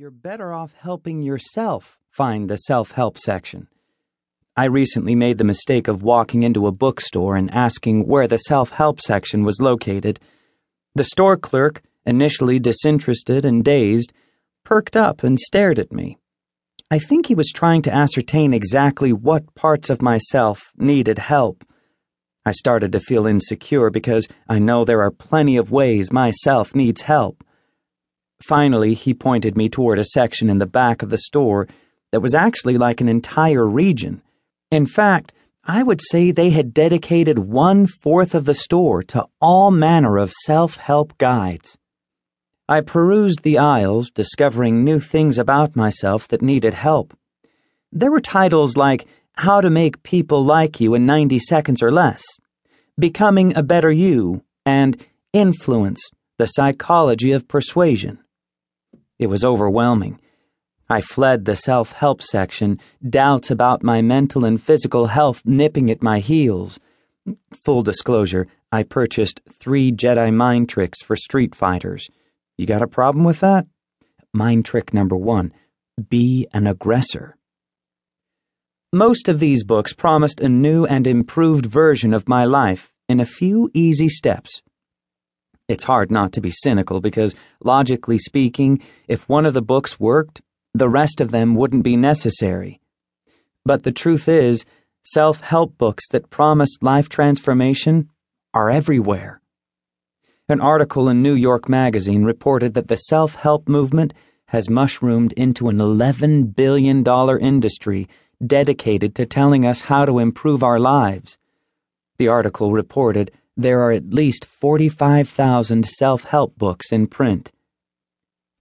you're better off helping yourself find the self help section. I recently made the mistake of walking into a bookstore and asking where the self help section was located. The store clerk, initially disinterested and dazed, perked up and stared at me. I think he was trying to ascertain exactly what parts of myself needed help. I started to feel insecure because I know there are plenty of ways myself needs help. Finally, he pointed me toward a section in the back of the store that was actually like an entire region. In fact, I would say they had dedicated one fourth of the store to all manner of self help guides. I perused the aisles, discovering new things about myself that needed help. There were titles like How to Make People Like You in 90 Seconds or Less, Becoming a Better You, and Influence The Psychology of Persuasion. It was overwhelming. I fled the self help section, doubts about my mental and physical health nipping at my heels. Full disclosure, I purchased three Jedi mind tricks for Street Fighters. You got a problem with that? Mind trick number one be an aggressor. Most of these books promised a new and improved version of my life in a few easy steps. It's hard not to be cynical because, logically speaking, if one of the books worked, the rest of them wouldn't be necessary. But the truth is, self help books that promise life transformation are everywhere. An article in New York Magazine reported that the self help movement has mushroomed into an $11 billion industry dedicated to telling us how to improve our lives. The article reported there are at least 45,000 self help books in print.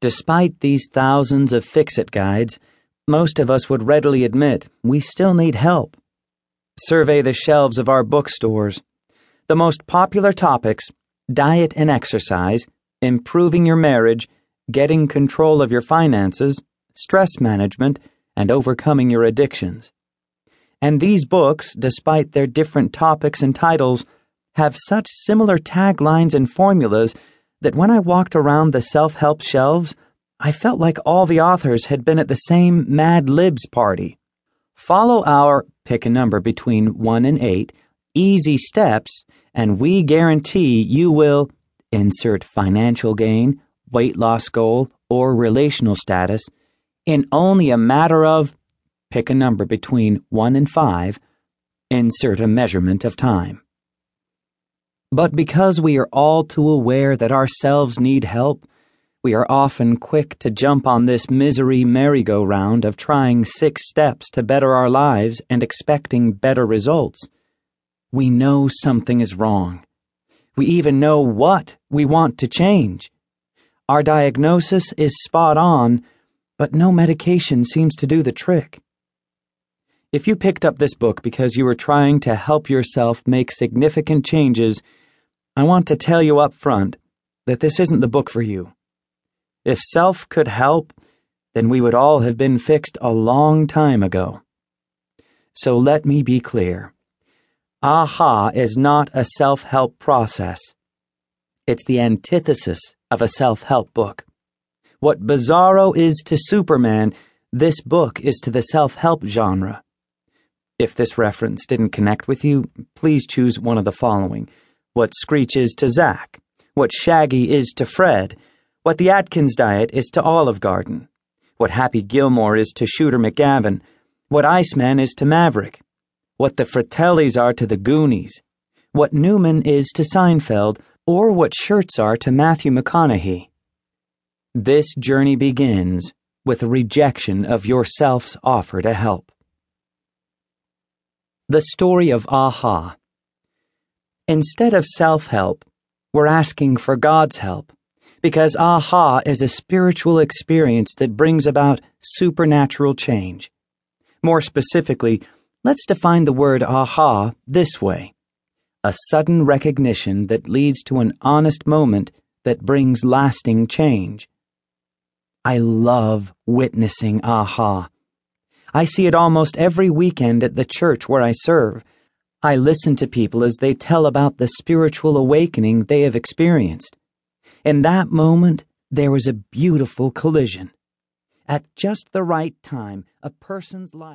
Despite these thousands of fix it guides, most of us would readily admit we still need help. Survey the shelves of our bookstores. The most popular topics diet and exercise, improving your marriage, getting control of your finances, stress management, and overcoming your addictions. And these books, despite their different topics and titles, have such similar taglines and formulas that when I walked around the self help shelves, I felt like all the authors had been at the same Mad Libs party. Follow our pick a number between 1 and 8 easy steps, and we guarantee you will insert financial gain, weight loss goal, or relational status in only a matter of pick a number between 1 and 5, insert a measurement of time. But because we are all too aware that ourselves need help, we are often quick to jump on this misery merry-go-round of trying six steps to better our lives and expecting better results. We know something is wrong. We even know what we want to change. Our diagnosis is spot on, but no medication seems to do the trick. If you picked up this book because you were trying to help yourself make significant changes, I want to tell you up front that this isn't the book for you. If self could help, then we would all have been fixed a long time ago. So let me be clear. Aha is not a self help process. It's the antithesis of a self help book. What Bizarro is to Superman, this book is to the self help genre. If this reference didn't connect with you, please choose one of the following. What Screech is to Zack, what Shaggy is to Fred, what the Atkins diet is to Olive Garden, what Happy Gilmore is to Shooter McGavin, what Iceman is to Maverick, what the Fratellis are to the Goonies, what Newman is to Seinfeld, or what shirts are to Matthew McConaughey. This journey begins with a rejection of yourself's offer to help. The story of Aha Instead of self help, we're asking for God's help because aha is a spiritual experience that brings about supernatural change. More specifically, let's define the word aha this way a sudden recognition that leads to an honest moment that brings lasting change. I love witnessing aha. I see it almost every weekend at the church where I serve I listen to people as they tell about the spiritual awakening they have experienced. In that moment, there was a beautiful collision. At just the right time, a person's life.